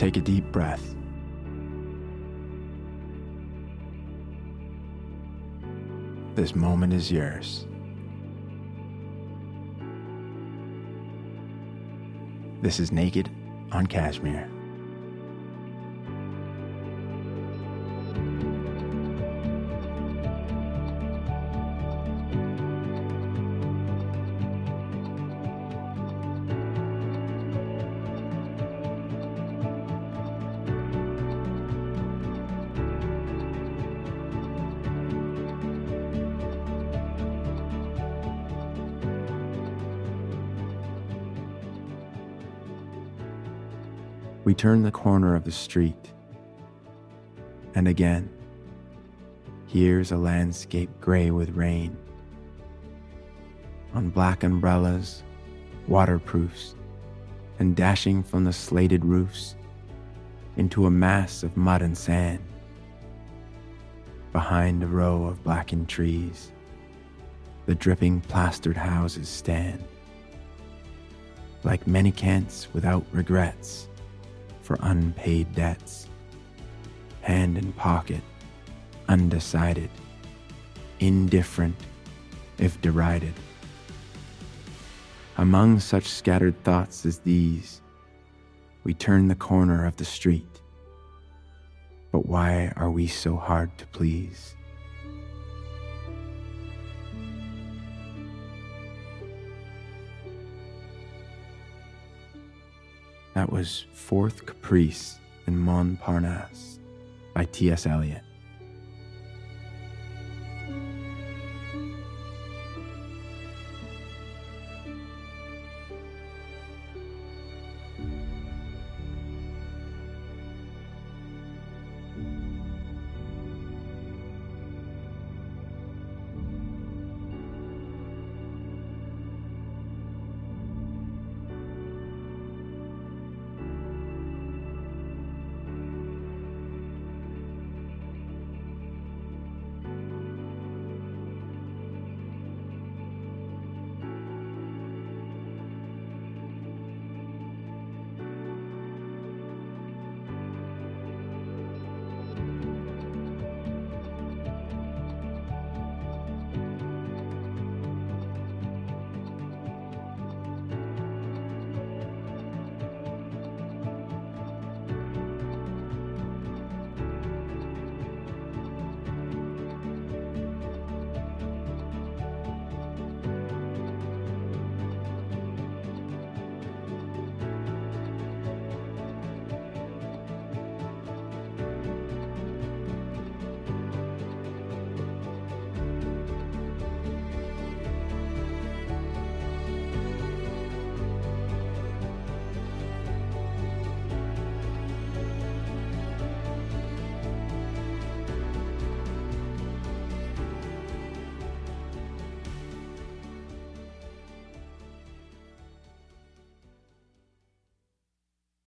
Take a deep breath. This moment is yours. This is Naked on Cashmere. We turn the corner of the street, and again, here's a landscape gray with rain. On black umbrellas, waterproofs, and dashing from the slated roofs into a mass of mud and sand. Behind a row of blackened trees, the dripping plastered houses stand. Like mendicants without regrets for unpaid debts. Hand in pocket, undecided, indifferent if derided. Among such scattered thoughts as these, we turn the corner of the street. But why are we so hard to please? That was Fourth Caprice in Montparnasse by T.S. Eliot.